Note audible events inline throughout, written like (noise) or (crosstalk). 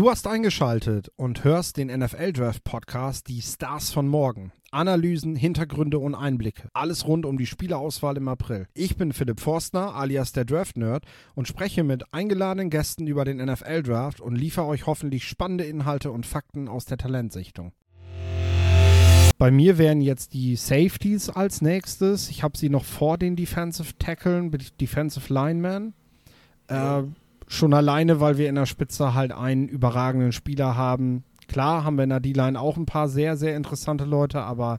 Du hast eingeschaltet und hörst den NFL Draft Podcast Die Stars von morgen. Analysen, Hintergründe und Einblicke. Alles rund um die Spielerauswahl im April. Ich bin Philipp Forstner, alias der Draft Nerd, und spreche mit eingeladenen Gästen über den NFL Draft und liefere euch hoffentlich spannende Inhalte und Fakten aus der Talentsichtung. Bei mir wären jetzt die Safeties als nächstes. Ich habe sie noch vor den Defensive Tackeln, Defensive Linemen. Äh, Schon alleine, weil wir in der Spitze halt einen überragenden Spieler haben. Klar haben wir in der D-Line auch ein paar sehr, sehr interessante Leute, aber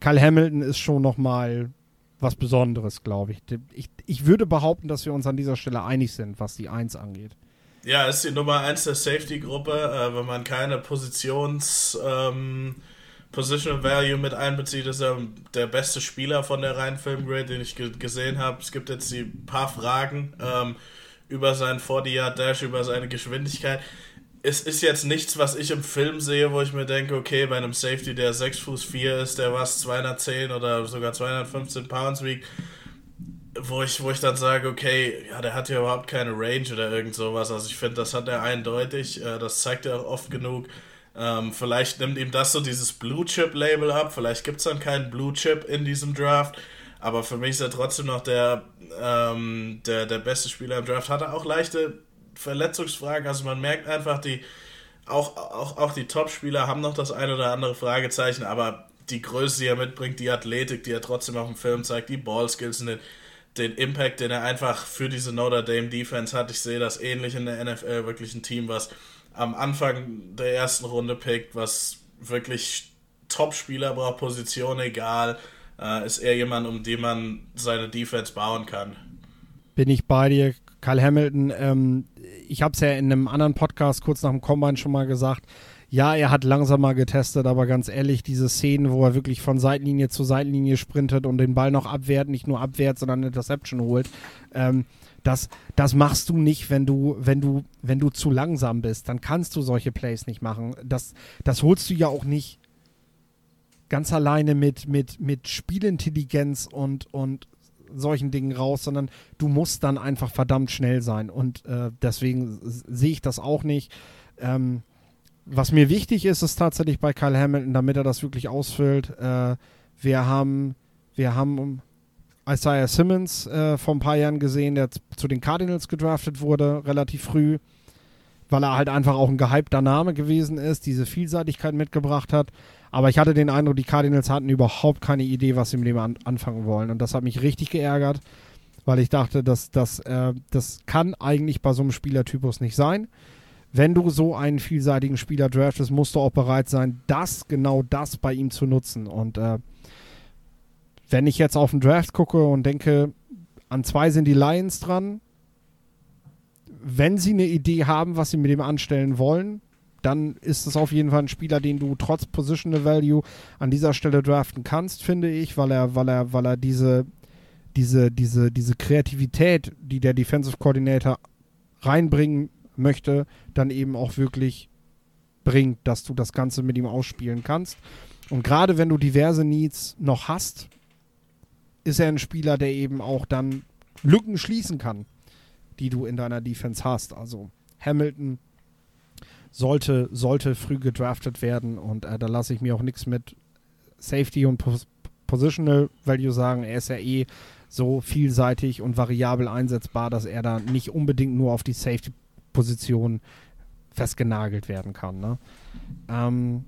Kyle Hamilton ist schon nochmal was Besonderes, glaube ich. ich. Ich würde behaupten, dass wir uns an dieser Stelle einig sind, was die 1 angeht. Ja, ist die Nummer 1 der Safety-Gruppe, äh, wenn man keine Positions- ähm, Positional Value mit einbezieht, ist er der beste Spieler von der reinen Filmgrade, den ich gesehen habe. Es gibt jetzt die paar Fragen. Ähm, über seinen 40-Yard-Dash, über seine Geschwindigkeit. Es ist jetzt nichts, was ich im Film sehe, wo ich mir denke, okay, bei einem Safety, der 6 Fuß 4 ist, der was 210 oder sogar 215 Pounds wiegt, wo ich, wo ich dann sage, okay, ja, der hat ja überhaupt keine Range oder irgend sowas. Also ich finde, das hat er eindeutig, äh, das zeigt er auch oft genug. Ähm, vielleicht nimmt ihm das so dieses Blue Chip Label ab, vielleicht gibt es dann keinen Blue Chip in diesem Draft. Aber für mich ist er trotzdem noch der, ähm, der, der beste Spieler im Draft. Hatte auch leichte Verletzungsfragen. Also man merkt einfach, die auch, auch, auch die Top-Spieler haben noch das ein oder andere Fragezeichen, aber die Größe, die er mitbringt, die Athletik, die er trotzdem auf dem Film zeigt, die Ballskills und den, den Impact, den er einfach für diese Notre Dame Defense hat. Ich sehe das ähnlich in der NFL, wirklich ein Team, was am Anfang der ersten Runde pickt, was wirklich Top-Spieler braucht, Position egal, äh, ist er jemand, um den man seine Defense bauen kann. Bin ich bei dir, Kyle Hamilton. Ähm, ich habe es ja in einem anderen Podcast kurz nach dem Combine schon mal gesagt. Ja, er hat langsamer getestet, aber ganz ehrlich, diese Szenen, wo er wirklich von Seitenlinie zu Seitenlinie sprintet und den Ball noch abwehrt, nicht nur abwehrt, sondern eine Interception holt, ähm, das, das machst du nicht, wenn du, wenn du, wenn du zu langsam bist. Dann kannst du solche Plays nicht machen. Das, das holst du ja auch nicht ganz alleine mit, mit, mit Spielintelligenz und, und solchen Dingen raus, sondern du musst dann einfach verdammt schnell sein. Und äh, deswegen sehe ich das auch nicht. Ähm, was mir wichtig ist, ist tatsächlich bei Kyle Hamilton, damit er das wirklich ausfüllt. Äh, wir haben, wir haben Isaiah Simmons äh, vor ein paar Jahren gesehen, der zu den Cardinals gedraftet wurde, relativ früh, weil er halt einfach auch ein gehypter Name gewesen ist, diese Vielseitigkeit mitgebracht hat. Aber ich hatte den Eindruck, die Cardinals hatten überhaupt keine Idee, was sie mit dem an anfangen wollen. Und das hat mich richtig geärgert, weil ich dachte, dass, dass, äh, das kann eigentlich bei so einem Spielertypus nicht sein. Wenn du so einen vielseitigen Spieler draftest, musst du auch bereit sein, das, genau das bei ihm zu nutzen. Und äh, wenn ich jetzt auf den Draft gucke und denke, an zwei sind die Lions dran, wenn sie eine Idee haben, was sie mit ihm anstellen wollen, dann ist es auf jeden Fall ein Spieler, den du trotz Positional Value an dieser Stelle draften kannst, finde ich, weil er, weil er, weil er diese, diese, diese, diese Kreativität, die der Defensive Coordinator reinbringen möchte, dann eben auch wirklich bringt, dass du das Ganze mit ihm ausspielen kannst. Und gerade wenn du diverse Needs noch hast, ist er ein Spieler, der eben auch dann Lücken schließen kann, die du in deiner Defense hast. Also Hamilton, sollte, sollte früh gedraftet werden und äh, da lasse ich mir auch nichts mit Safety und Pos Positional Value sagen. Er ist ja eh so vielseitig und variabel einsetzbar, dass er da nicht unbedingt nur auf die Safety-Position festgenagelt werden kann. Ne? Ähm,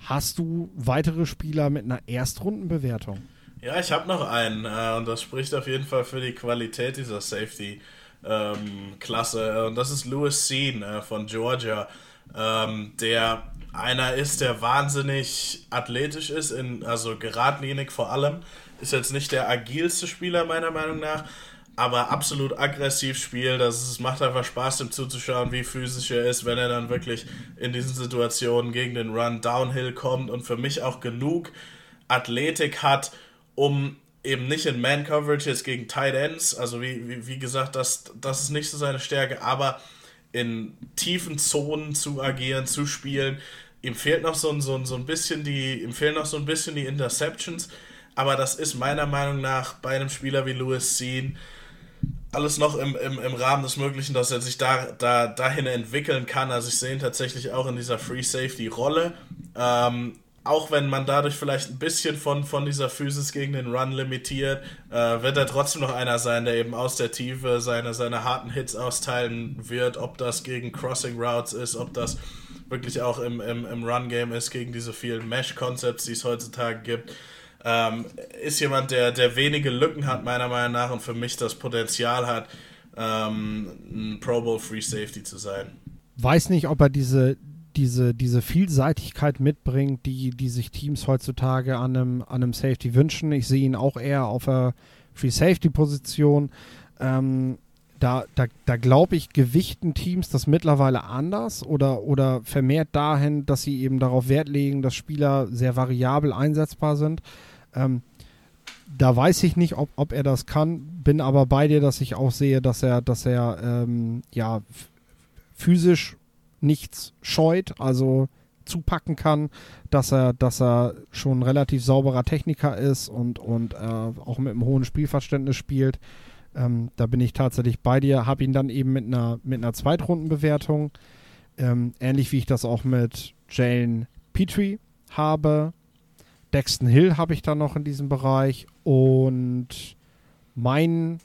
hast du weitere Spieler mit einer Erstrundenbewertung? Ja, ich habe noch einen äh, und das spricht auf jeden Fall für die Qualität dieser Safety ähm, Klasse. Und das ist Louis Sean äh, von Georgia, ähm, der einer ist, der wahnsinnig athletisch ist, in, also geradlinig vor allem. Ist jetzt nicht der agilste Spieler meiner Meinung nach, aber absolut aggressiv spielt. Das ist, es macht einfach Spaß, ihm zuzuschauen, wie physisch er ist, wenn er dann wirklich in diesen Situationen gegen den Run Downhill kommt und für mich auch genug Athletik hat, um eben nicht in Man-Coverage jetzt gegen Tight Ends, also wie, wie, wie gesagt, das, das ist nicht so seine Stärke, aber in tiefen Zonen zu agieren, zu spielen. Ihm fehlt noch so ein, so ein, so ein bisschen die, ihm fehlen noch so ein bisschen die Interceptions, aber das ist meiner Meinung nach bei einem Spieler wie Louis Sean alles noch im, im, im Rahmen des Möglichen, dass er sich da, da dahin entwickeln kann. Also ich sehe ihn tatsächlich auch in dieser Free Safety Rolle. Ähm, auch wenn man dadurch vielleicht ein bisschen von, von dieser Physis gegen den Run limitiert, äh, wird er trotzdem noch einer sein, der eben aus der Tiefe seine, seine harten Hits austeilen wird, ob das gegen Crossing Routes ist, ob das wirklich auch im, im, im Run-Game ist, gegen diese vielen Mesh-Concepts, die es heutzutage gibt. Ähm, ist jemand, der, der wenige Lücken hat, meiner Meinung nach, und für mich das Potenzial hat, ähm, ein Pro Bowl Free Safety zu sein. Weiß nicht, ob er diese, diese, diese Vielseitigkeit mitbringt, die, die sich Teams heutzutage an einem, an einem Safety wünschen. Ich sehe ihn auch eher auf der Free Safety Position. Ähm, da, da, da glaube ich, gewichten Teams das mittlerweile anders oder, oder vermehrt dahin, dass sie eben darauf Wert legen, dass Spieler sehr variabel einsetzbar sind. Ähm, da weiß ich nicht, ob, ob er das kann, bin aber bei dir, dass ich auch sehe, dass er, dass er ähm, ja physisch nichts scheut, also zupacken kann, dass er, dass er schon ein relativ sauberer Techniker ist und, und äh, auch mit einem hohen Spielverständnis spielt. Ähm, da bin ich tatsächlich bei dir, habe ihn dann eben mit einer, mit einer Zweitrundenbewertung, ähm, ähnlich wie ich das auch mit Jane Petrie habe. Dexton Hill habe ich dann noch in diesem Bereich und mein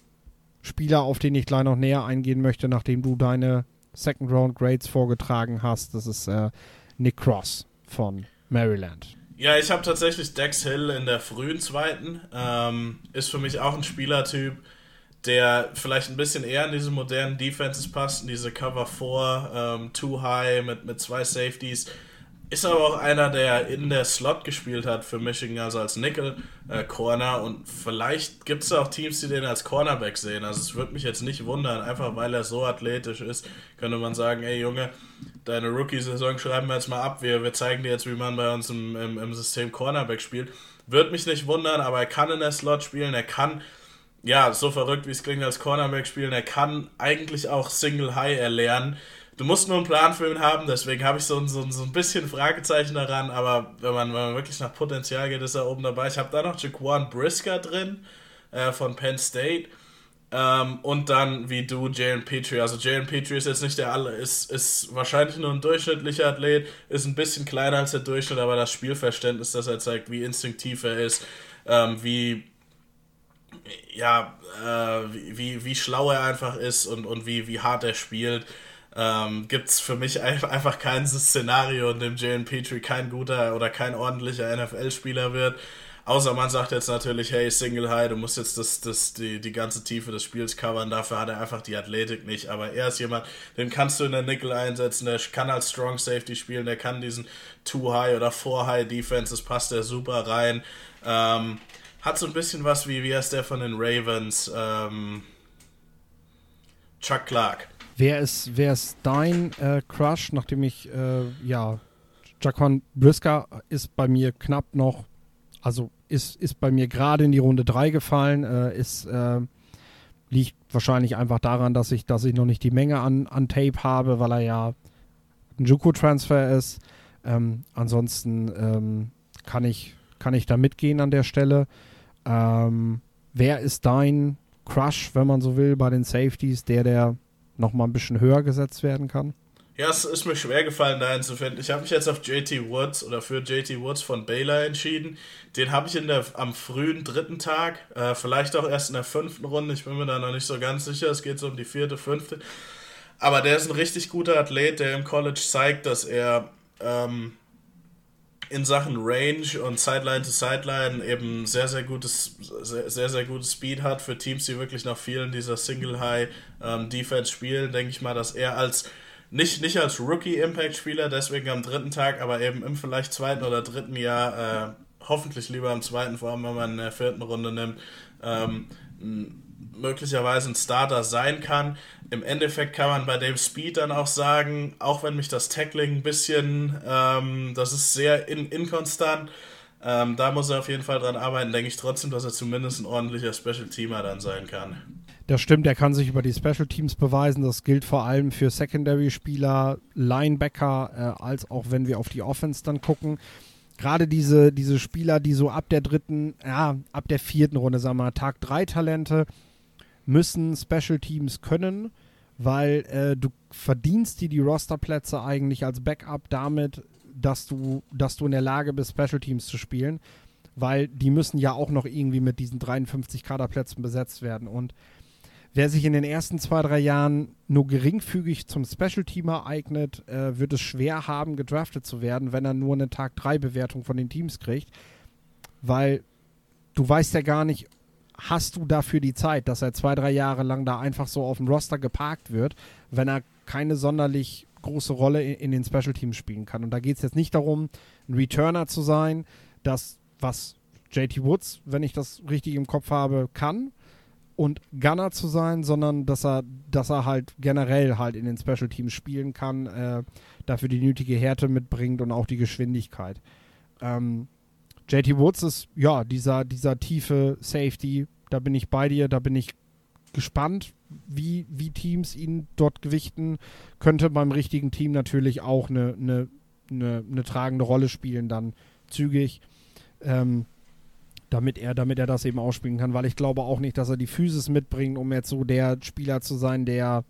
Spieler, auf den ich gleich noch näher eingehen möchte, nachdem du deine Second Round Grades vorgetragen hast. Das ist äh, Nick Cross von Maryland. Ja, ich habe tatsächlich Dex Hill in der frühen zweiten. Ähm, ist für mich auch ein Spielertyp, der vielleicht ein bisschen eher in diese modernen Defenses passt, in diese Cover 4, ähm, Too High mit, mit zwei Safeties. Ist aber auch einer, der in der Slot gespielt hat für Michigan, also als Nickel-Corner. Äh, und vielleicht gibt es auch Teams, die den als Cornerback sehen. Also es würde mich jetzt nicht wundern, einfach weil er so athletisch ist, könnte man sagen, ey Junge, deine Rookie-Saison schreiben wir jetzt mal ab. Wir, wir zeigen dir jetzt, wie man bei uns im, im, im System Cornerback spielt. Würde mich nicht wundern, aber er kann in der Slot spielen. Er kann, ja, so verrückt wie es klingt, als Cornerback spielen. Er kann eigentlich auch Single High erlernen. Du musst nur einen Plan für ihn haben, deswegen habe ich so, so, so ein bisschen Fragezeichen daran, aber wenn man, wenn man wirklich nach Potenzial geht, ist er oben dabei. Ich habe da noch Jaquan Brisker drin äh, von Penn State. Ähm, und dann wie du Jalen Petrie. Also Jalen Petrie ist jetzt nicht der alle, ist, ist wahrscheinlich nur ein durchschnittlicher Athlet, ist ein bisschen kleiner als der Durchschnitt, aber das Spielverständnis, das er zeigt, wie instinktiv er ist, ähm, wie ja, äh, wie, wie, wie schlau er einfach ist und, und wie, wie hart er spielt ähm, gibt es für mich (laughs) einfach kein Szenario, in dem Jalen Petrie kein guter oder kein ordentlicher NFL-Spieler wird. Außer man sagt jetzt natürlich, hey, Single High, du musst jetzt das, das, die, die ganze Tiefe des Spiels covern, dafür hat er einfach die Athletik nicht. Aber er ist jemand, den kannst du in der Nickel einsetzen, der kann als Strong Safety spielen, der kann diesen Too High oder Four High Defense, das passt der super rein. Ähm, hat so ein bisschen was wie, wie heißt der von den Ravens? Ähm, Chuck Clark. Wer ist, wer ist dein äh, Crush, nachdem ich, äh, ja, Jaquan Brisker ist bei mir knapp noch, also ist, ist bei mir gerade in die Runde 3 gefallen, äh, ist, äh, liegt wahrscheinlich einfach daran, dass ich, dass ich noch nicht die Menge an, an Tape habe, weil er ja ein Juku-Transfer ist. Ähm, ansonsten ähm, kann, ich, kann ich da mitgehen an der Stelle. Ähm, wer ist dein Crush, wenn man so will, bei den Safeties, der, der noch mal ein bisschen höher gesetzt werden kann? Ja, es ist mir schwer gefallen, da hinzufinden. Ich habe mich jetzt auf JT Woods oder für JT Woods von Baylor entschieden. Den habe ich in der, am frühen dritten Tag, äh, vielleicht auch erst in der fünften Runde. Ich bin mir da noch nicht so ganz sicher. Es geht so um die vierte, fünfte. Aber der ist ein richtig guter Athlet, der im College zeigt, dass er ähm, in Sachen Range und Sideline to Sideline eben sehr, sehr gutes, sehr, sehr, sehr gutes Speed hat für Teams, die wirklich nach vielen dieser Single High ähm, Defense spielen, denke ich mal, dass er als nicht, nicht als Rookie-Impact-Spieler, deswegen am dritten Tag, aber eben im vielleicht zweiten oder dritten Jahr, äh, hoffentlich lieber am zweiten, vor allem wenn man in der vierten Runde nimmt, ähm, möglicherweise ein Starter sein kann. Im Endeffekt kann man bei dem Speed dann auch sagen, auch wenn mich das Tackling ein bisschen, ähm, das ist sehr in, inkonstant, ähm, da muss er auf jeden Fall dran arbeiten, denke ich trotzdem, dass er zumindest ein ordentlicher Special Teamer dann sein kann. Das stimmt, er kann sich über die Special Teams beweisen. Das gilt vor allem für Secondary-Spieler, Linebacker, äh, als auch wenn wir auf die Offense dann gucken. Gerade diese, diese Spieler, die so ab der dritten, ja, ab der vierten Runde, sagen wir mal, Tag 3 Talente, müssen Special Teams können, weil äh, du verdienst dir die Rosterplätze eigentlich als Backup damit, dass du, dass du in der Lage bist, Special Teams zu spielen, weil die müssen ja auch noch irgendwie mit diesen 53 Kaderplätzen besetzt werden. Und wer sich in den ersten zwei, drei Jahren nur geringfügig zum Special Teamer eignet, äh, wird es schwer haben, gedraftet zu werden, wenn er nur eine Tag 3 Bewertung von den Teams kriegt. Weil du weißt ja gar nicht, hast du dafür die Zeit, dass er zwei, drei Jahre lang da einfach so auf dem Roster geparkt wird, wenn er keine sonderlich große Rolle in, in den Special Teams spielen kann. Und da geht es jetzt nicht darum, ein Returner zu sein, das, was JT Woods, wenn ich das richtig im Kopf habe, kann und Gunner zu sein, sondern dass er, dass er halt generell halt in den Special Teams spielen kann, äh, dafür die nötige Härte mitbringt und auch die Geschwindigkeit. Ähm, JT Woods ist ja dieser, dieser tiefe Safety, da bin ich bei dir, da bin ich gespannt, wie, wie Teams ihn dort gewichten. Könnte beim richtigen Team natürlich auch eine, eine, eine, eine tragende Rolle spielen, dann zügig. Ähm, damit er, damit er das eben ausspielen kann, weil ich glaube auch nicht, dass er die Physis mitbringt, um jetzt so der Spieler zu sein, der,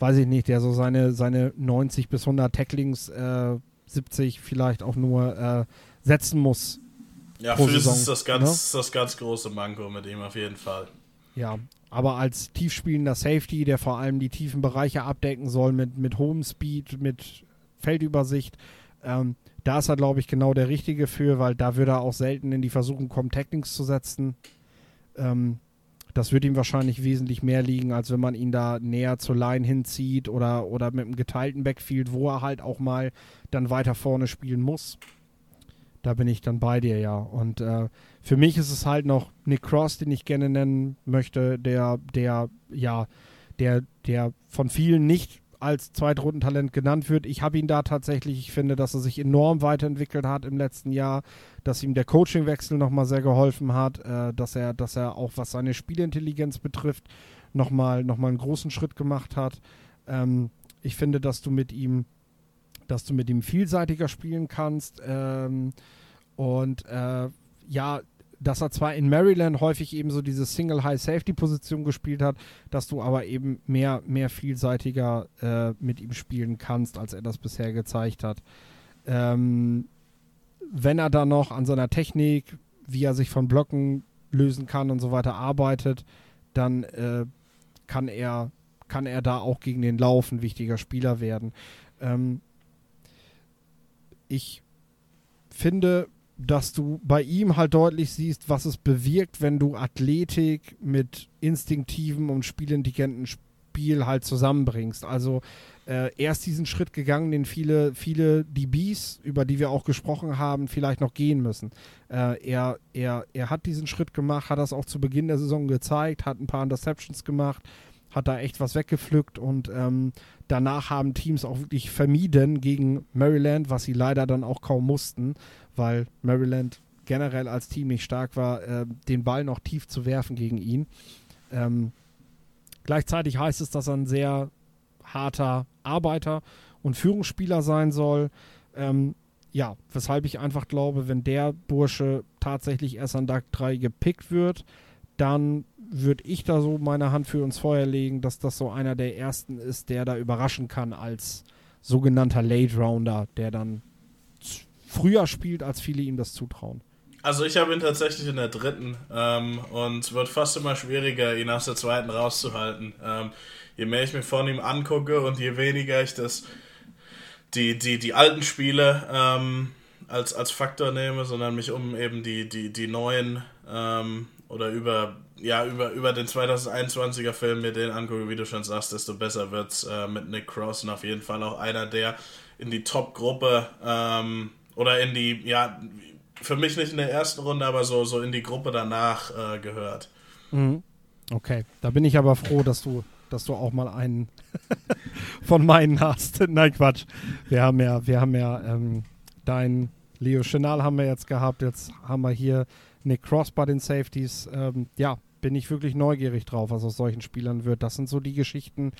weiß ich nicht, der so seine, seine 90 bis 100 Tacklings, äh, 70 vielleicht auch nur äh, setzen muss. Ja, Physis ist das ganz, ne? das ganz große Manko mit ihm auf jeden Fall. Ja, aber als tiefspielender Safety, der vor allem die tiefen Bereiche abdecken soll mit, mit hohem Speed, mit Feldübersicht, ähm, da ist er, glaube ich, genau der Richtige für, weil da würde er auch selten in die Versuchung kommen, Tacklings zu setzen. Ähm, das wird ihm wahrscheinlich wesentlich mehr liegen, als wenn man ihn da näher zur Line hinzieht oder, oder mit einem geteilten Backfield, wo er halt auch mal dann weiter vorne spielen muss. Da bin ich dann bei dir, ja. Und äh, für mich ist es halt noch Nick Cross, den ich gerne nennen möchte, der, der, ja, der, der von vielen nicht als Zweitrundentalent genannt wird. Ich habe ihn da tatsächlich, ich finde, dass er sich enorm weiterentwickelt hat im letzten Jahr, dass ihm der Coachingwechsel nochmal sehr geholfen hat, äh, dass er, dass er auch was seine Spielintelligenz betrifft, nochmal noch mal einen großen Schritt gemacht hat. Ähm, ich finde, dass du mit ihm, dass du mit ihm vielseitiger spielen kannst. Ähm, und äh, ja, dass er zwar in Maryland häufig eben so diese Single High Safety Position gespielt hat, dass du aber eben mehr, mehr vielseitiger äh, mit ihm spielen kannst, als er das bisher gezeigt hat. Ähm, wenn er da noch an seiner Technik, wie er sich von Blocken lösen kann und so weiter arbeitet, dann äh, kann er kann er da auch gegen den Lauf ein wichtiger Spieler werden. Ähm, ich finde, dass du bei ihm halt deutlich siehst, was es bewirkt, wenn du Athletik mit instinktivem und spielintelligentem Spiel halt zusammenbringst. Also äh, er ist diesen Schritt gegangen, den viele, viele DBs, über die wir auch gesprochen haben, vielleicht noch gehen müssen. Äh, er, er, er hat diesen Schritt gemacht, hat das auch zu Beginn der Saison gezeigt, hat ein paar Interceptions gemacht, hat da echt was weggepflückt und ähm, danach haben Teams auch wirklich vermieden gegen Maryland, was sie leider dann auch kaum mussten, weil Maryland generell als Team nicht stark war, äh, den Ball noch tief zu werfen gegen ihn. Ähm, gleichzeitig heißt es, dass er ein sehr harter Arbeiter und Führungsspieler sein soll. Ähm, ja, weshalb ich einfach glaube, wenn der Bursche tatsächlich erst an Tag 3 gepickt wird, dann würde ich da so meine Hand für uns Feuer legen, dass das so einer der ersten ist, der da überraschen kann als sogenannter Late Rounder, der dann früher spielt, als viele ihm das zutrauen. Also ich habe ihn tatsächlich in der dritten ähm, und wird fast immer schwieriger, ihn aus der zweiten rauszuhalten. Ähm, je mehr ich mir von ihm angucke und je weniger ich das die, die, die alten Spiele ähm, als, als Faktor nehme, sondern mich um eben die, die, die neuen ähm, oder über, ja, über, über den 2021er Film mir den angucke, wie du schon sagst, desto besser wird es äh, mit Nick Cross und auf jeden Fall auch einer, der in die Top-Gruppe ähm, oder in die, ja, für mich nicht in der ersten Runde, aber so, so in die Gruppe danach äh, gehört. Mhm. Okay, da bin ich aber froh, dass du, dass du auch mal einen (laughs) von meinen hast. (laughs) Nein, Quatsch. Wir haben ja, wir haben ja ähm, dein Leo Chenal haben wir jetzt gehabt, jetzt haben wir hier Nick Cross bei den Safeties. Ähm, ja, bin ich wirklich neugierig drauf, was aus solchen Spielern wird. Das sind so die Geschichten,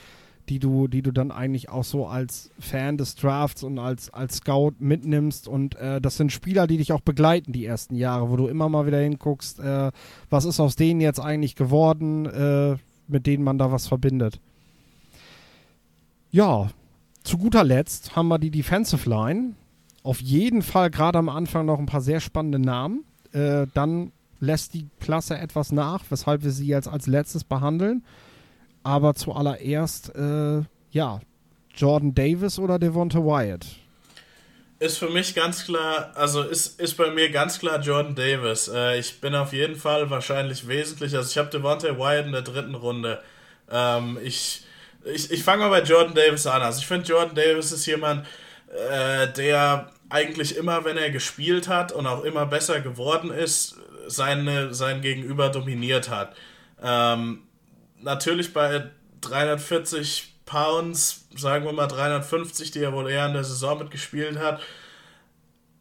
die du, die du dann eigentlich auch so als Fan des Drafts und als, als Scout mitnimmst. Und äh, das sind Spieler, die dich auch begleiten die ersten Jahre, wo du immer mal wieder hinguckst, äh, was ist aus denen jetzt eigentlich geworden, äh, mit denen man da was verbindet. Ja, zu guter Letzt haben wir die Defensive Line. Auf jeden Fall gerade am Anfang noch ein paar sehr spannende Namen. Äh, dann lässt die Klasse etwas nach, weshalb wir sie jetzt als letztes behandeln. Aber zuallererst, äh, ja, Jordan Davis oder Devonta Wyatt? Ist für mich ganz klar, also ist, ist bei mir ganz klar Jordan Davis. Äh, ich bin auf jeden Fall wahrscheinlich wesentlich, also ich habe Devonta Wyatt in der dritten Runde. Ähm, ich ich, ich fange mal bei Jordan Davis an. Also ich finde, Jordan Davis ist jemand, äh, der eigentlich immer, wenn er gespielt hat und auch immer besser geworden ist, seine, sein Gegenüber dominiert hat. Ähm, natürlich bei 340 Pounds, sagen wir mal 350, die er wohl eher in der Saison mitgespielt hat,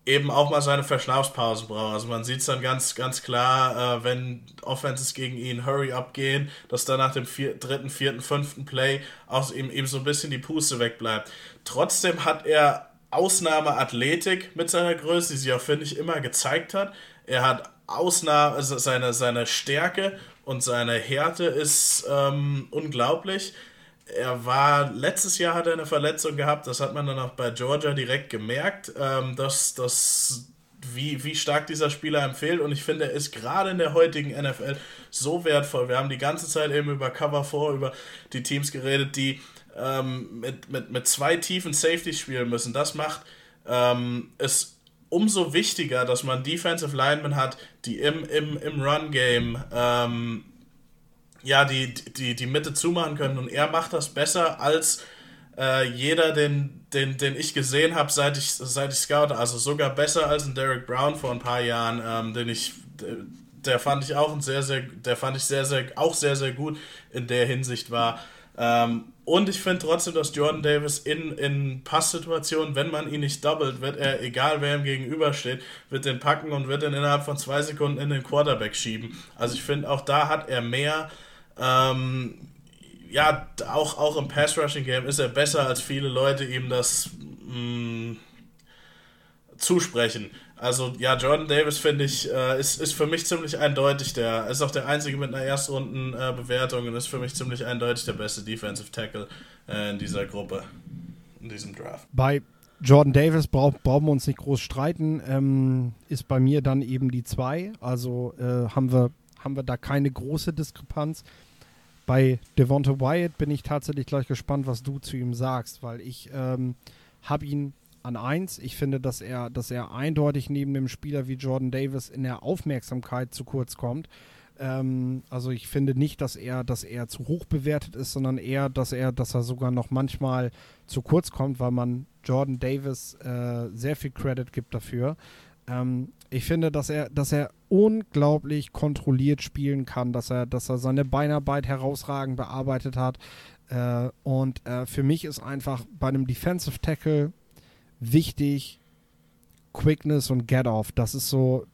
eben auch mal seine Verschnaufspausen braucht. Also man sieht es dann ganz, ganz klar, äh, wenn Offenses gegen ihn Hurry-Up gehen, dass dann nach dem vier, dritten, vierten, fünften Play auch ihm, ihm so ein bisschen die Puste wegbleibt. Trotzdem hat er Ausnahmeathletik mit seiner Größe, die sich auch, finde ich, immer gezeigt hat. Er hat Ausnahme, also seine, seine Stärke und seine Härte ist ähm, unglaublich er war, letztes Jahr hat er eine Verletzung gehabt, das hat man dann auch bei Georgia direkt gemerkt, ähm, dass, dass wie, wie stark dieser Spieler empfiehlt und ich finde, er ist gerade in der heutigen NFL so wertvoll. Wir haben die ganze Zeit eben über Cover 4, über die Teams geredet, die ähm, mit, mit, mit zwei tiefen Safety spielen müssen. Das macht ähm, es umso wichtiger, dass man Defensive Linemen hat, die im, im, im Run-Game ähm, ja, die, die, die Mitte zumachen können. Und er macht das besser als äh, jeder, den, den, den ich gesehen habe, seit ich, seit ich scoute. Also sogar besser als ein Derek Brown vor ein paar Jahren, ähm, den ich. Der fand ich auch ein sehr, sehr, der fand ich sehr, sehr, auch sehr, sehr gut in der Hinsicht war. Ähm, und ich finde trotzdem, dass Jordan Davis in, in Passsituationen, wenn man ihn nicht doppelt, wird er, egal wer ihm gegenübersteht, wird den packen und wird ihn innerhalb von zwei Sekunden in den Quarterback schieben. Also ich finde, auch da hat er mehr ähm, ja, auch, auch im Pass-Rushing-Game ist er besser, als viele Leute ihm das mh, mm, zusprechen. Also ja, Jordan Davis finde ich, äh, ist, ist für mich ziemlich eindeutig der, ist auch der einzige mit einer Erstrunden-Bewertung äh, und ist für mich ziemlich eindeutig der beste Defensive Tackle äh, in dieser Gruppe, in diesem Draft. Bei Jordan Davis brauch, brauchen wir uns nicht groß streiten, ähm, ist bei mir dann eben die 2. Also äh, haben, wir, haben wir da keine große Diskrepanz. Bei Devonta Wyatt bin ich tatsächlich gleich gespannt, was du zu ihm sagst, weil ich ähm, habe ihn an eins. Ich finde, dass er, dass er eindeutig neben dem Spieler wie Jordan Davis in der Aufmerksamkeit zu kurz kommt. Ähm, also ich finde nicht, dass er, dass er zu hoch bewertet ist, sondern eher, dass er, dass er sogar noch manchmal zu kurz kommt, weil man Jordan Davis äh, sehr viel Credit gibt dafür. Ähm, ich finde, dass er, dass er unglaublich kontrolliert spielen kann, dass er, dass er seine Beinarbeit herausragend bearbeitet hat. Äh, und äh, für mich ist einfach bei einem Defensive Tackle wichtig Quickness und Get-Off. Das ist so,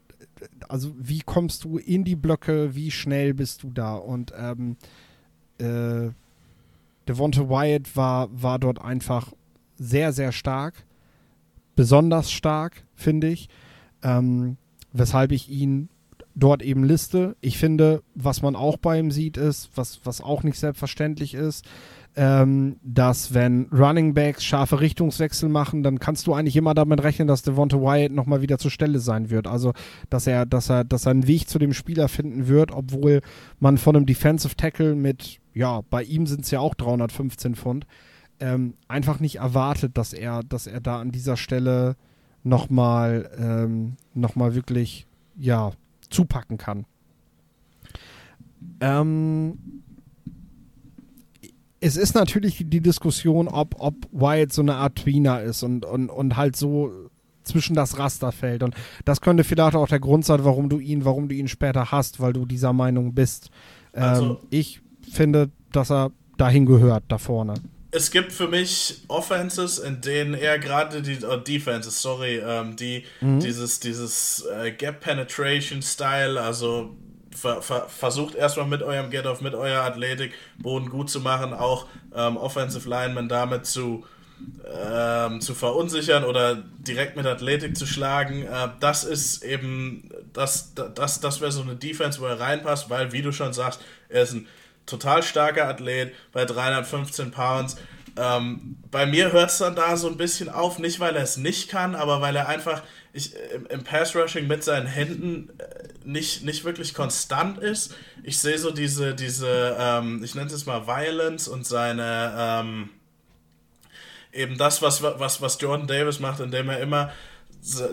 also wie kommst du in die Blöcke, wie schnell bist du da? Und ähm, äh, Devonta Wyatt war, war dort einfach sehr, sehr stark. Besonders stark, finde ich ähm, weshalb ich ihn dort eben liste. Ich finde, was man auch bei ihm sieht, ist, was, was auch nicht selbstverständlich ist, ähm, dass wenn Running Backs scharfe Richtungswechsel machen, dann kannst du eigentlich immer damit rechnen, dass Devonta Wyatt nochmal wieder zur Stelle sein wird. Also, dass er, dass er, dass er einen Weg zu dem Spieler finden wird, obwohl man von einem Defensive Tackle mit, ja, bei ihm sind es ja auch 315 Pfund, ähm, einfach nicht erwartet, dass er, dass er da an dieser Stelle nochmal ähm, noch wirklich ja, zupacken kann. Ähm, es ist natürlich die Diskussion, ob, ob Wyatt so eine Art Tweener ist und, und, und halt so zwischen das Raster fällt. Und das könnte vielleicht auch der Grund sein, warum du ihn, warum du ihn später hast, weil du dieser Meinung bist. Ähm, also, ich finde, dass er dahin gehört, da vorne es gibt für mich Offenses, in denen er gerade die oh, Defenses, sorry, ähm, die mhm. dieses dieses äh, Gap Penetration Style, also ver, ver, versucht erstmal mit eurem Get Off, mit eurer Athletik Boden gut zu machen, auch ähm, Offensive Linemen damit zu ähm, zu verunsichern oder direkt mit Athletik zu schlagen. Äh, das ist eben das das das wäre so eine Defense, wo er reinpasst, weil wie du schon sagst, er ist ein total starker Athlet bei 315 Pounds. Ähm, bei mir hört es dann da so ein bisschen auf, nicht weil er es nicht kann, aber weil er einfach ich, im, im Pass-Rushing mit seinen Händen äh, nicht, nicht wirklich konstant ist. Ich sehe so diese, diese ähm, ich nenne es mal Violence und seine, ähm, eben das, was, was, was Jordan Davis macht, indem er immer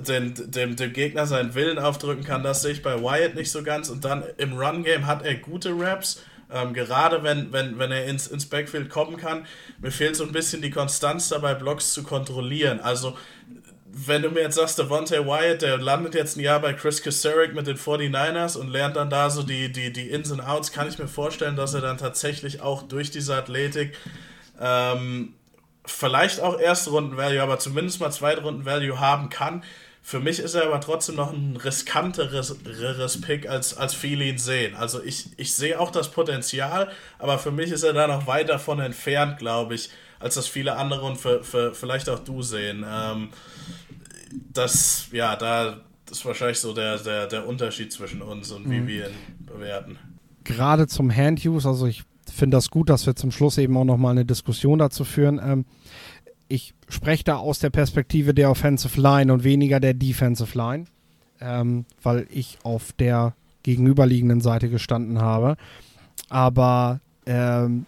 den, dem, dem Gegner seinen Willen aufdrücken kann, das sehe ich bei Wyatt nicht so ganz. Und dann im Run-Game hat er gute Raps, ähm, gerade wenn, wenn, wenn er ins, ins Backfield kommen kann. Mir fehlt so ein bisschen die Konstanz dabei, Blocks zu kontrollieren. Also, wenn du mir jetzt sagst, Devontae Wyatt, der landet jetzt ein Jahr bei Chris Kasarik mit den 49ers und lernt dann da so die, die, die Ins und Outs, kann ich mir vorstellen, dass er dann tatsächlich auch durch diese Athletik ähm, vielleicht auch erste Runden Value, aber zumindest mal zweite Runden Value haben kann. Für mich ist er aber trotzdem noch ein riskanteres Pick, als, als viele ihn sehen. Also ich, ich sehe auch das Potenzial, aber für mich ist er da noch weit davon entfernt, glaube ich, als das viele andere und für, für, vielleicht auch du sehen. Ähm, das, ja, da ist wahrscheinlich so der, der, der Unterschied zwischen uns und wie mhm. wir ihn bewerten. Gerade zum Hand-Use, also ich finde das gut, dass wir zum Schluss eben auch nochmal eine Diskussion dazu führen. Ähm, ich spreche da aus der Perspektive der Offensive Line und weniger der Defensive Line, ähm, weil ich auf der gegenüberliegenden Seite gestanden habe. Aber ähm,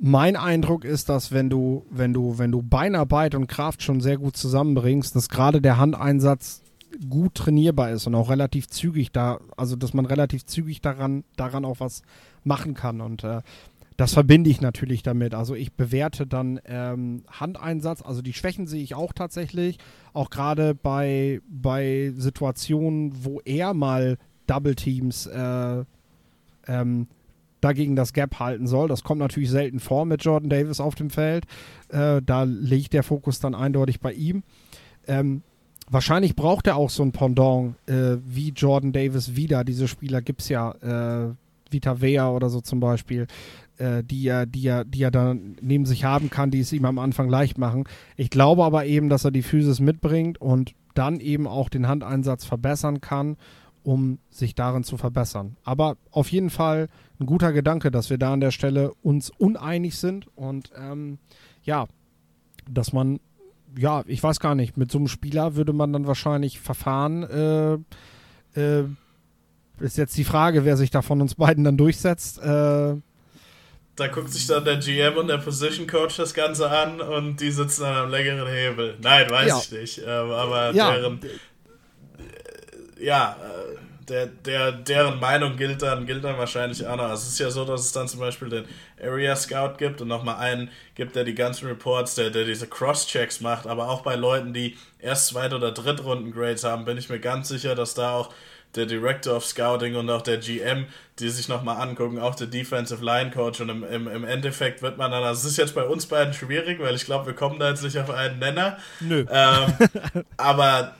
mein Eindruck ist, dass wenn du, wenn du, wenn du Beinarbeit und Kraft schon sehr gut zusammenbringst, dass gerade der Handeinsatz gut trainierbar ist und auch relativ zügig da, also dass man relativ zügig daran, daran auch was machen kann. Und äh, das verbinde ich natürlich damit. Also ich bewerte dann ähm, Handeinsatz, also die Schwächen sehe ich auch tatsächlich, auch gerade bei, bei Situationen, wo er mal Double Teams äh, ähm, dagegen das Gap halten soll. Das kommt natürlich selten vor mit Jordan Davis auf dem Feld. Äh, da liegt der Fokus dann eindeutig bei ihm. Ähm, Wahrscheinlich braucht er auch so ein Pendant äh, wie Jordan Davis wieder. Diese Spieler gibt es ja, äh, Vita Vea oder so zum Beispiel, äh, die, er, die, er, die er dann neben sich haben kann, die es ihm am Anfang leicht machen. Ich glaube aber eben, dass er die Physis mitbringt und dann eben auch den Handeinsatz verbessern kann, um sich darin zu verbessern. Aber auf jeden Fall ein guter Gedanke, dass wir da an der Stelle uns uneinig sind und ähm, ja, dass man ja, ich weiß gar nicht, mit so einem Spieler würde man dann wahrscheinlich verfahren. Äh, äh, ist jetzt die Frage, wer sich da von uns beiden dann durchsetzt. Äh, da guckt sich dann der GM und der Position Coach das Ganze an und die sitzen dann am längeren Hebel. Nein, weiß ja. ich nicht. Ähm, aber ja. deren. Ja, äh, der, der, deren Meinung gilt dann, gilt dann wahrscheinlich auch noch. Es ist ja so, dass es dann zum Beispiel den Area Scout gibt und nochmal einen gibt, der die ganzen Reports, der, der diese Cross-Checks macht, aber auch bei Leuten, die erst zweite oder drittrunden Grades haben, bin ich mir ganz sicher, dass da auch der Director of Scouting und auch der GM, die sich nochmal angucken, auch der Defensive Line Coach. Und im, im, im Endeffekt wird man dann, also es ist jetzt bei uns beiden schwierig, weil ich glaube, wir kommen da jetzt nicht auf einen Nenner. Nö. Ähm, (laughs) aber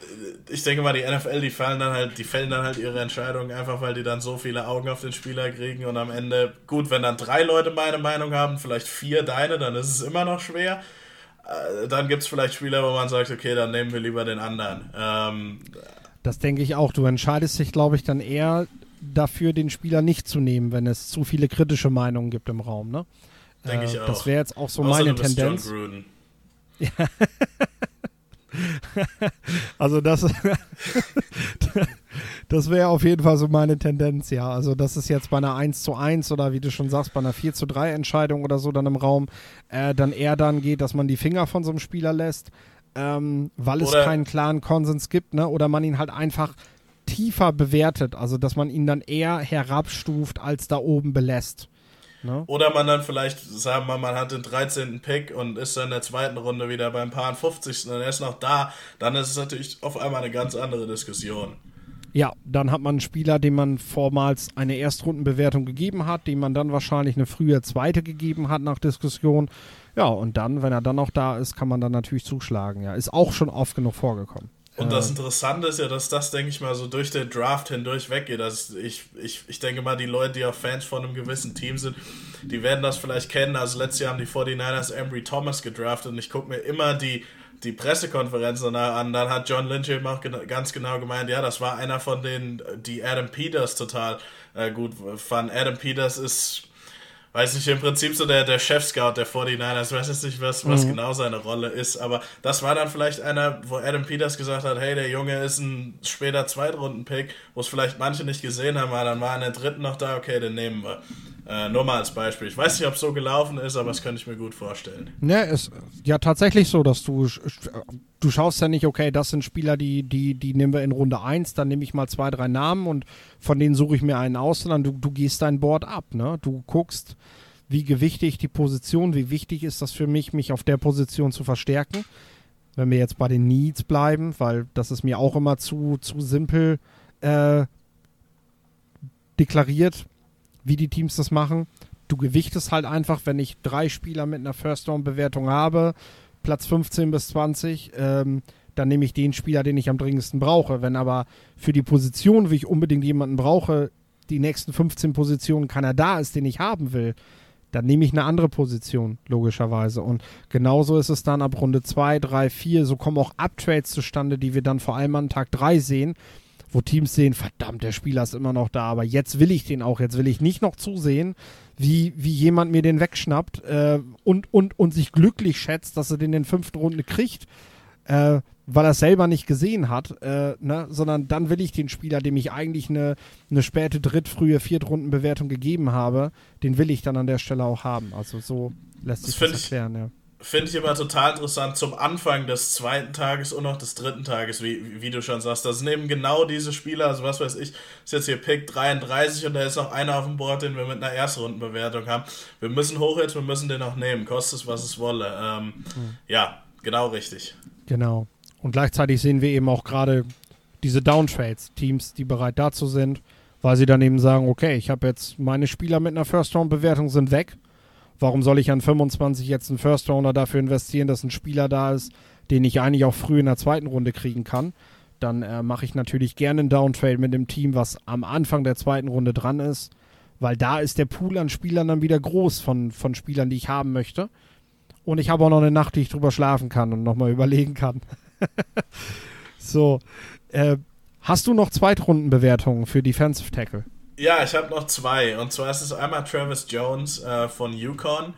ich denke mal, die NFL, die fallen dann halt, die fällen dann halt ihre Entscheidungen einfach, weil die dann so viele Augen auf den Spieler kriegen und am Ende, gut, wenn dann drei Leute meine Meinung haben, vielleicht vier deine, dann ist es immer noch schwer äh, dann gibt es vielleicht Spieler, wo man sagt, okay, dann nehmen wir lieber den anderen. Ähm, das denke ich auch. Du entscheidest dich, glaube ich, dann eher dafür, den Spieler nicht zu nehmen, wenn es zu viele kritische Meinungen gibt im Raum. Ne? Denke äh, ich auch. Das wäre jetzt auch so Außer meine Tendenz. Ja. (laughs) also das, (laughs) das wäre auf jeden Fall so meine Tendenz, ja. Also das ist jetzt bei einer 1 zu 1 oder wie du schon sagst, bei einer 4 zu 3 Entscheidung oder so dann im Raum, äh, dann eher dann geht, dass man die Finger von so einem Spieler lässt ähm, weil es keinen klaren Konsens gibt, ne? Oder man ihn halt einfach tiefer bewertet, also dass man ihn dann eher herabstuft als da oben belässt. Ne? Oder man dann vielleicht, sagen wir mal, man hat den 13. Pick und ist dann in der zweiten Runde wieder beim Paar 50. und er ist noch da, dann ist es natürlich auf einmal eine ganz andere Diskussion. Ja, dann hat man einen Spieler, dem man vormals eine Erstrundenbewertung gegeben hat, dem man dann wahrscheinlich eine frühe zweite gegeben hat nach Diskussion. Ja, und dann, wenn er dann noch da ist, kann man dann natürlich zuschlagen. Ja, ist auch schon oft genug vorgekommen. Und das äh. Interessante ist ja, dass das, denke ich mal, so durch den Draft hindurch weggeht. Also ich, ich, ich denke mal, die Leute, die auch Fans von einem gewissen Team sind, die werden das vielleicht kennen. Also letztes Jahr haben die 49ers Embry Thomas gedraftet und ich gucke mir immer die die Pressekonferenz danach an, dann hat John Lynch eben auch ganz genau gemeint, ja, das war einer von denen, die Adam Peters total äh, gut fand. Adam Peters ist weiß nicht, im Prinzip so der, der Chef-Scout der 49ers, weiß jetzt nicht, was, was mhm. genau seine Rolle ist, aber das war dann vielleicht einer, wo Adam Peters gesagt hat, hey, der Junge ist ein später Zweitrunden-Pick, wo es vielleicht manche nicht gesehen haben, aber dann war in der dritten noch da, okay, den nehmen wir. Äh, nur mal als Beispiel. Ich weiß nicht, ob es so gelaufen ist, aber das könnte ich mir gut vorstellen. Ne, ist ja tatsächlich so, dass du du schaust ja nicht, okay, das sind Spieler, die, die, die nehmen wir in Runde 1, dann nehme ich mal zwei, drei Namen und von denen suche ich mir einen aus, sondern du, du gehst dein Board ab, ne? Du guckst, wie gewichtig die Position, wie wichtig ist das für mich, mich auf der Position zu verstärken. Wenn wir jetzt bei den Needs bleiben, weil das ist mir auch immer zu, zu simpel äh, deklariert wie die Teams das machen. Du gewichtest halt einfach, wenn ich drei Spieler mit einer First-Round-Bewertung habe, Platz 15 bis 20, ähm, dann nehme ich den Spieler, den ich am dringendsten brauche. Wenn aber für die Position, wie ich unbedingt jemanden brauche, die nächsten 15 Positionen keiner da ist, den ich haben will, dann nehme ich eine andere Position, logischerweise. Und genauso ist es dann ab Runde 2, 3, 4. So kommen auch Uptrades zustande, die wir dann vor allem an Tag 3 sehen, wo Teams sehen, verdammt, der Spieler ist immer noch da, aber jetzt will ich den auch, jetzt will ich nicht noch zusehen, wie, wie jemand mir den wegschnappt äh, und, und, und sich glücklich schätzt, dass er den in der fünften Runde kriegt, äh, weil er es selber nicht gesehen hat, äh, ne? sondern dann will ich den Spieler, dem ich eigentlich eine, eine späte Dritt-, frühe Viertrundenbewertung gegeben habe, den will ich dann an der Stelle auch haben. Also so lässt sich das, das erklären, ja finde ich immer total interessant zum Anfang des zweiten Tages und auch des dritten Tages, wie, wie du schon sagst. Das sind eben genau diese Spieler, also was weiß ich, ist jetzt hier Pick 33 und da ist noch einer auf dem Board, den wir mit einer Erstrundenbewertung haben. Wir müssen hoch jetzt, wir müssen den auch nehmen, kostet es, was es wolle. Ähm, mhm. Ja, genau richtig. Genau. Und gleichzeitig sehen wir eben auch gerade diese Downtrades, Teams, die bereit dazu sind, weil sie dann eben sagen, okay, ich habe jetzt meine Spieler mit einer First-Round-Bewertung sind weg Warum soll ich an 25 jetzt einen First Rounder dafür investieren, dass ein Spieler da ist, den ich eigentlich auch früh in der zweiten Runde kriegen kann? Dann äh, mache ich natürlich gerne einen Downtrade mit dem Team, was am Anfang der zweiten Runde dran ist, weil da ist der Pool an Spielern dann wieder groß von, von Spielern, die ich haben möchte. Und ich habe auch noch eine Nacht, die ich drüber schlafen kann und nochmal überlegen kann. (laughs) so, äh, hast du noch Zweitrundenbewertungen für Defensive Tackle? Ja, ich habe noch zwei. Und zwar ist es einmal Travis Jones äh, von Yukon.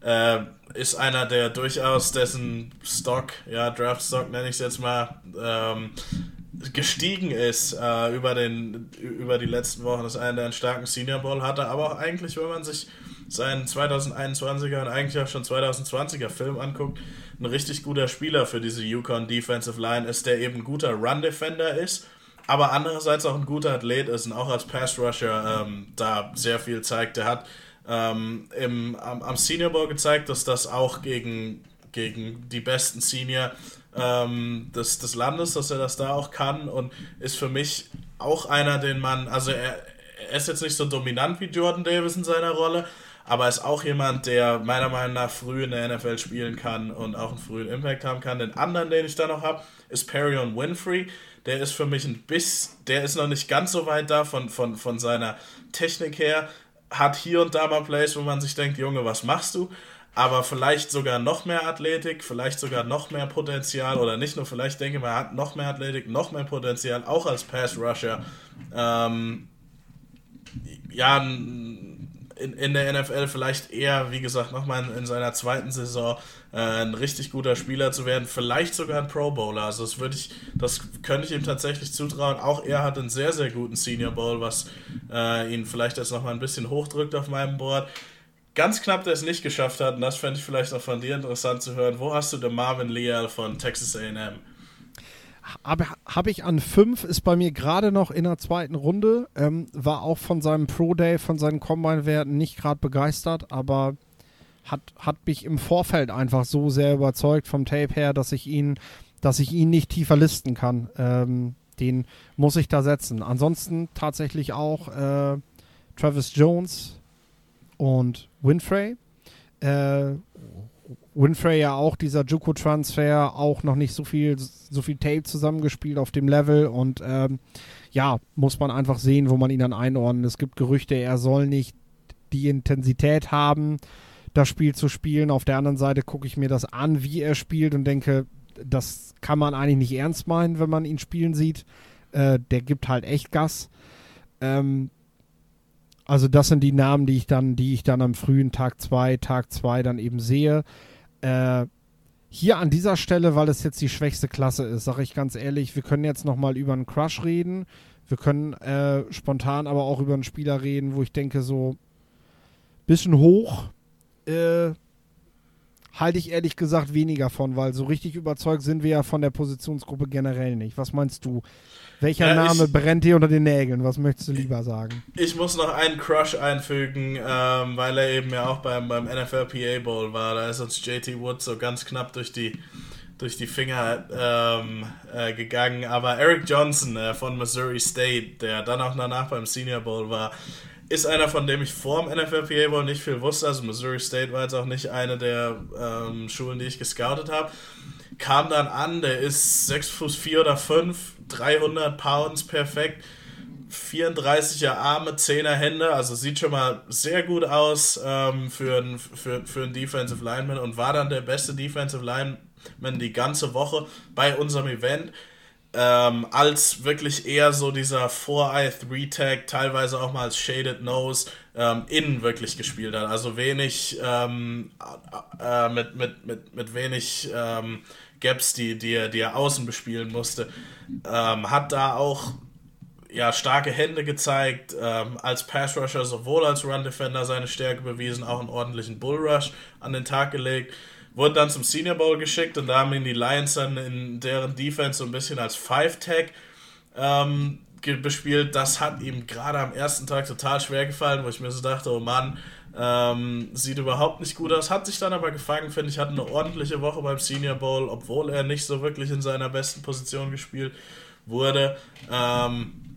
Äh, ist einer, der durchaus dessen Stock, ja, Draft Stock nenne ich es jetzt mal, ähm, gestiegen ist äh, über, den, über die letzten Wochen. Das ist einer, der einen starken Senior Ball hatte, aber auch eigentlich, wenn man sich seinen 2021er und eigentlich auch schon 2020er Film anguckt, ein richtig guter Spieler für diese Yukon Defensive Line ist, der eben ein guter Run Defender ist aber andererseits auch ein guter Athlet ist und auch als Pass Rusher ähm, da sehr viel zeigt. Der hat ähm, im, am, am, Senior Bowl gezeigt, dass das auch gegen, gegen die besten Senior ähm, des, des Landes, dass er das da auch kann und ist für mich auch einer, den man, also er, er ist jetzt nicht so dominant wie Jordan Davis in seiner Rolle, aber ist auch jemand, der meiner Meinung nach früh in der NFL spielen kann und auch einen frühen Impact haben kann. Den anderen, den ich da noch habe, ist Perion Winfrey der ist für mich ein bisschen, der ist noch nicht ganz so weit da von, von, von seiner Technik her, hat hier und da mal Plays, wo man sich denkt, Junge, was machst du? Aber vielleicht sogar noch mehr Athletik, vielleicht sogar noch mehr Potenzial oder nicht nur vielleicht, denke man hat noch mehr Athletik, noch mehr Potenzial, auch als Pass Rusher. Ähm, ja, in, in der NFL vielleicht eher, wie gesagt, nochmal in, in seiner zweiten Saison äh, ein richtig guter Spieler zu werden, vielleicht sogar ein Pro Bowler. Also das würde ich, das könnte ich ihm tatsächlich zutrauen. Auch er hat einen sehr, sehr guten Senior Bowl, was äh, ihn vielleicht jetzt nochmal ein bisschen hochdrückt auf meinem Board. Ganz knapp, der es nicht geschafft hat, und das fände ich vielleicht auch von dir interessant zu hören. Wo hast du den Marvin Leal von Texas AM? Habe hab ich an fünf, ist bei mir gerade noch in der zweiten Runde. Ähm, war auch von seinem Pro Day, von seinen Combine-Werten nicht gerade begeistert, aber hat, hat mich im Vorfeld einfach so sehr überzeugt vom Tape her, dass ich ihn, dass ich ihn nicht tiefer listen kann. Ähm, den muss ich da setzen. Ansonsten tatsächlich auch äh, Travis Jones und Winfrey. Äh, Winfrey ja auch dieser Juku-Transfer, auch noch nicht so viel, so viel Tape zusammengespielt auf dem Level und ähm, ja, muss man einfach sehen, wo man ihn dann einordnet. Es gibt Gerüchte, er soll nicht die Intensität haben, das Spiel zu spielen. Auf der anderen Seite gucke ich mir das an, wie er spielt und denke, das kann man eigentlich nicht ernst meinen, wenn man ihn spielen sieht. Äh, der gibt halt echt Gas. Ähm, Also das sind die Namen, die ich dann, die ich dann am frühen Tag 2, Tag 2 dann eben sehe. Äh, hier an dieser Stelle, weil es jetzt die schwächste Klasse ist, sage ich ganz ehrlich, wir können jetzt nochmal über einen Crush reden. Wir können äh, spontan aber auch über einen Spieler reden, wo ich denke, so bisschen hoch. Äh, halte ich ehrlich gesagt weniger von, weil so richtig überzeugt sind wir ja von der Positionsgruppe generell nicht. Was meinst du? Welcher ja, Name ich, brennt dir unter den Nägeln? Was möchtest du lieber sagen? Ich muss noch einen Crush einfügen, ähm, weil er eben ja auch beim, beim NFL PA Bowl war. Da ist uns JT Wood so ganz knapp durch die, durch die Finger ähm, äh, gegangen. Aber Eric Johnson äh, von Missouri State, der dann auch danach beim Senior Bowl war, ist einer, von dem ich vor dem NFLPA Bowl nicht viel wusste. Also Missouri State war jetzt auch nicht eine der ähm, Schulen, die ich gescoutet habe. Kam dann an, der ist 6 Fuß 4 oder 5, 300 Pounds, perfekt. 34er Arme, 10er Hände, also sieht schon mal sehr gut aus ähm, für, ein, für, für einen Defensive Lineman und war dann der beste Defensive Lineman die ganze Woche bei unserem Event ähm, als wirklich eher so dieser 4-Eye-3-Tag, teilweise auch mal als Shaded Nose, ähm, innen wirklich gespielt hat. Also wenig, ähm, äh, mit, mit, mit, mit wenig ähm, Gaps, die, die, er, die er außen bespielen musste. Ähm, hat da auch ja, starke Hände gezeigt, ähm, als Pass-Rusher sowohl als Run-Defender seine Stärke bewiesen, auch einen ordentlichen Bull-Rush an den Tag gelegt wurde dann zum Senior Bowl geschickt und da haben ihn die Lions dann in deren Defense so ein bisschen als Five-Tag ähm, bespielt. Das hat ihm gerade am ersten Tag total schwer gefallen, wo ich mir so dachte, oh Mann, ähm, sieht überhaupt nicht gut aus. Hat sich dann aber gefangen, finde ich, hat eine ordentliche Woche beim Senior Bowl, obwohl er nicht so wirklich in seiner besten Position gespielt wurde. Ähm,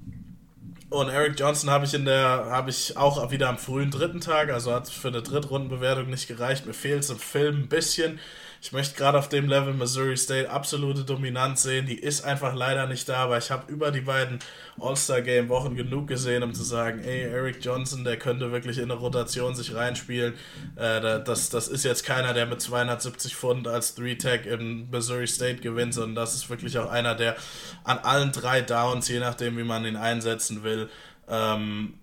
und Eric Johnson habe ich in der, habe ich auch wieder am frühen dritten Tag, also hat für eine Drittrundenbewertung nicht gereicht. Mir fehlt es im Film ein bisschen. Ich möchte gerade auf dem Level Missouri State absolute Dominanz sehen. Die ist einfach leider nicht da, aber ich habe über die beiden All-Star-Game-Wochen genug gesehen, um zu sagen, ey, Eric Johnson, der könnte wirklich in eine Rotation sich reinspielen. Äh, das, das ist jetzt keiner, der mit 270 Pfund als Three-Tag im Missouri State gewinnt, sondern das ist wirklich auch einer, der an allen drei Downs, je nachdem, wie man ihn einsetzen will, ähm,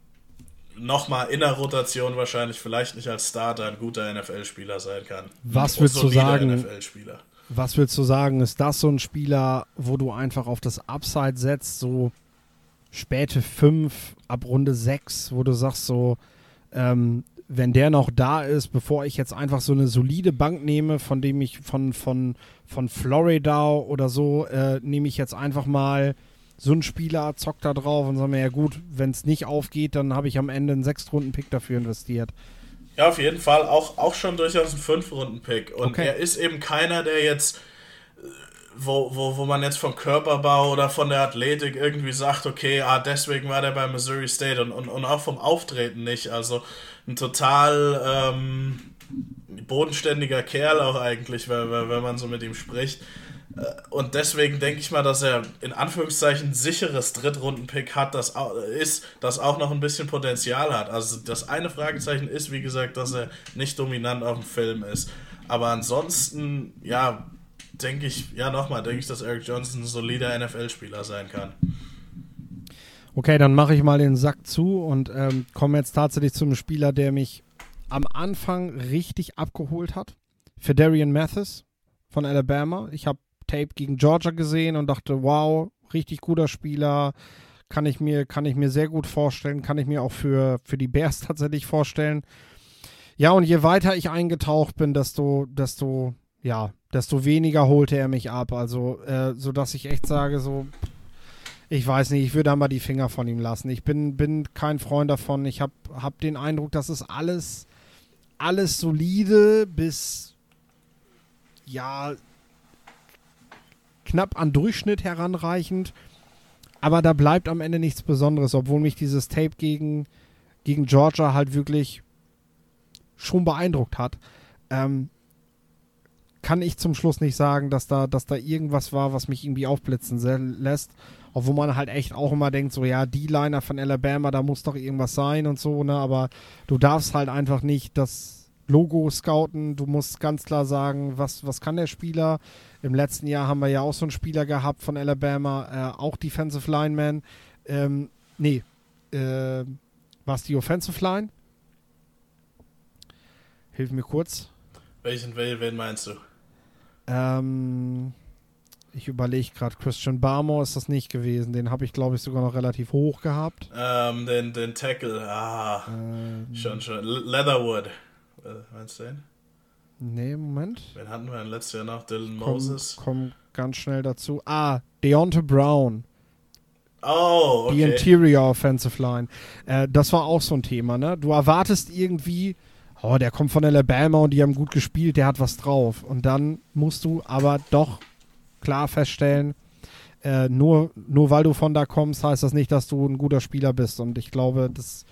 nochmal in der Rotation wahrscheinlich vielleicht nicht als Starter ein guter NFL-Spieler sein kann. Was würdest du sagen? Was würdest du sagen? Ist das so ein Spieler, wo du einfach auf das Upside setzt, so späte 5 ab Runde 6, wo du sagst so, ähm, wenn der noch da ist, bevor ich jetzt einfach so eine solide Bank nehme, von dem ich von, von, von Florida oder so, äh, nehme ich jetzt einfach mal so ein Spieler zockt da drauf und sagt mir, ja gut, wenn es nicht aufgeht, dann habe ich am Ende einen Sechstrunden-Pick dafür investiert. Ja, auf jeden Fall. Auch, auch schon durchaus ein Fünf-Runden-Pick. Und okay. er ist eben keiner, der jetzt, äh, wo, wo, wo man jetzt vom Körperbau oder von der Athletik irgendwie sagt, okay, ah, deswegen war der bei Missouri State und, und, und auch vom Auftreten nicht. Also ein total ähm, bodenständiger Kerl auch eigentlich, wenn, wenn man so mit ihm spricht. Äh, und deswegen denke ich mal, dass er in Anführungszeichen sicheres Drittrunden-Pick hat, das ist, das auch noch ein bisschen Potenzial hat. Also das eine Fragezeichen ist, wie gesagt, dass er nicht dominant auf dem Film ist. Aber ansonsten, ja, denke ich, ja nochmal, denke ich, dass Eric Johnson ein solider NFL-Spieler sein kann. Okay, dann mache ich mal den Sack zu und ähm, komme jetzt tatsächlich zum Spieler, der mich am Anfang richtig abgeholt hat. Federian Mathis von Alabama. Ich habe Tape gegen Georgia gesehen und dachte, wow, richtig guter Spieler. Kann ich mir, kann ich mir sehr gut vorstellen, kann ich mir auch für, für die Bears (laughs) tatsächlich vorstellen. Ja, und je weiter ich eingetaucht bin, desto, desto, ja, desto weniger holte er mich ab. Also, äh, so dass ich echt sage, so, ich weiß nicht, ich würde da mal die Finger von ihm lassen. Ich bin, bin kein Freund davon. Ich habe hab den Eindruck, dass es alles, alles solide bis, ja, knapp an Durchschnitt heranreichend. Aber da bleibt am Ende nichts Besonderes, obwohl mich dieses Tape gegen, gegen Georgia halt wirklich schon beeindruckt hat. Ähm, kann ich zum Schluss nicht sagen, dass da, dass da irgendwas war, was mich irgendwie aufblitzen lässt. Obwohl man halt echt auch immer denkt, so ja, die Liner von Alabama, da muss doch irgendwas sein und so, ne? Aber du darfst halt einfach nicht das Logo scouten. Du musst ganz klar sagen, was, was kann der Spieler, im letzten Jahr haben wir ja auch so einen Spieler gehabt von Alabama, äh, auch Defensive Lineman. Ähm, nee, äh, Was die Offensive Line? Hilf mir kurz. Welchen, wen meinst du? Ähm, ich überlege gerade, Christian Barmore ist das nicht gewesen. Den habe ich, glaube ich, sogar noch relativ hoch gehabt. Ähm, den, den Tackle, ah, ähm, schon, schon. Leatherwood. Äh, meinst du den? Nee, Moment. Wen hatten wir denn letztes Jahr noch? Dylan komm, Moses? Komm ganz schnell dazu. Ah, Deontay Brown. Oh, okay. Die Interior Offensive Line. Äh, das war auch so ein Thema, ne? Du erwartest irgendwie, oh, der kommt von Alabama und die haben gut gespielt, der hat was drauf. Und dann musst du aber doch klar feststellen, äh, nur, nur weil du von da kommst, heißt das nicht, dass du ein guter Spieler bist. Und ich glaube, das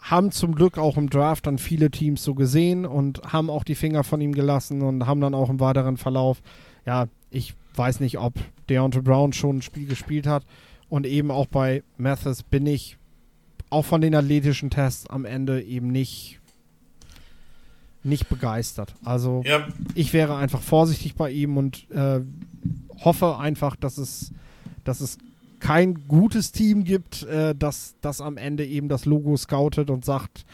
haben zum Glück auch im Draft dann viele Teams so gesehen und haben auch die Finger von ihm gelassen und haben dann auch im weiteren Verlauf, ja, ich weiß nicht, ob Deontay Brown schon ein Spiel gespielt hat. Und eben auch bei Mathis bin ich auch von den athletischen Tests am Ende eben nicht nicht begeistert. Also ja. ich wäre einfach vorsichtig bei ihm und äh, hoffe einfach, dass es, dass es kein gutes Team gibt, äh, das, das am Ende eben das Logo scoutet und sagt,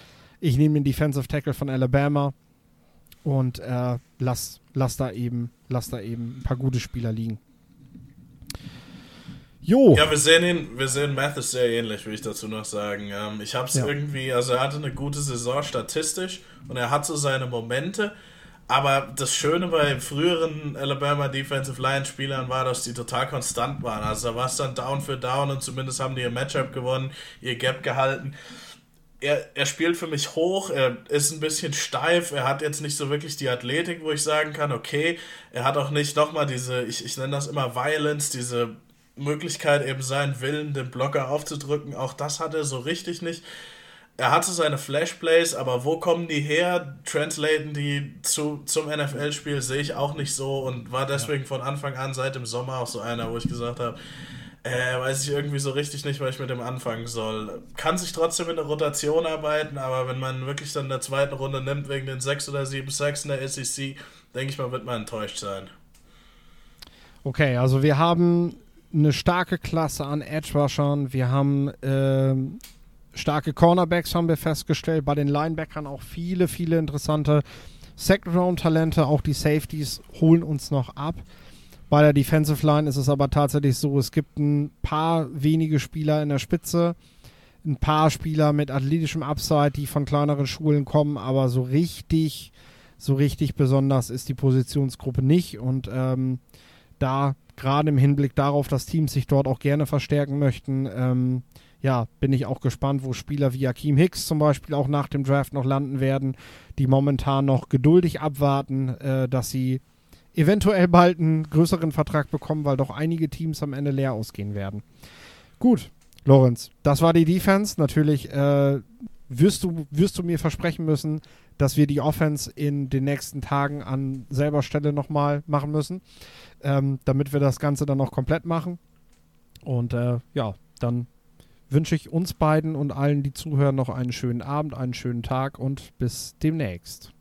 ich nehme den Defensive Tackle von Alabama und äh, lass, lass, da eben, lass da eben ein paar gute Spieler liegen. Jo. Ja, wir sehen ihn, wir sehen Mathis sehr ähnlich, will ich dazu noch sagen. Ähm, ich habe es ja. irgendwie, also er hatte eine gute Saison statistisch und er hat so seine Momente. Aber das Schöne bei früheren Alabama Defensive Line Spielern war, dass die total konstant waren. Also da war es dann Down für Down und zumindest haben die ihr Matchup gewonnen, ihr Gap gehalten. Er, er spielt für mich hoch, er ist ein bisschen steif, er hat jetzt nicht so wirklich die Athletik, wo ich sagen kann, okay, er hat auch nicht nochmal diese, ich, ich nenne das immer Violence, diese Möglichkeit, eben seinen Willen, den Blocker aufzudrücken. Auch das hat er so richtig nicht. Er hatte seine Flashplays, aber wo kommen die her? Translaten die zu, zum NFL-Spiel sehe ich auch nicht so und war deswegen ja. von Anfang an seit dem Sommer auch so einer, wo ich gesagt habe, äh, weiß ich irgendwie so richtig nicht, was ich mit dem anfangen soll. Kann sich trotzdem in der Rotation arbeiten, aber wenn man wirklich dann in der zweiten Runde nimmt, wegen den 6 oder 7 Sacks in der SEC, denke ich mal, wird man enttäuscht sein. Okay, also wir haben eine starke Klasse an Edge-Rushern. Wir haben äh, starke Cornerbacks, haben wir festgestellt. Bei den Linebackern auch viele, viele interessante Second-Round-Talente. Auch die Safeties holen uns noch ab. Bei der Defensive Line ist es aber tatsächlich so, es gibt ein paar wenige Spieler in der Spitze, ein paar Spieler mit athletischem Upside, die von kleineren Schulen kommen, aber so richtig, so richtig besonders ist die Positionsgruppe nicht. Und ähm, da gerade im Hinblick darauf, dass Teams sich dort auch gerne verstärken möchten, ähm, ja, bin ich auch gespannt, wo Spieler wie Akeem Hicks zum Beispiel auch nach dem Draft noch landen werden, die momentan noch geduldig abwarten, äh, dass sie eventuell bald einen größeren Vertrag bekommen, weil doch einige Teams am Ende leer ausgehen werden. Gut, Lorenz, das war die Defense. Natürlich äh, wirst, du, wirst du mir versprechen müssen, dass wir die Offense in den nächsten Tagen an selber Stelle nochmal machen müssen, ähm, damit wir das Ganze dann noch komplett machen. Und äh, ja, dann wünsche ich uns beiden und allen, die zuhören, noch einen schönen Abend, einen schönen Tag und bis demnächst.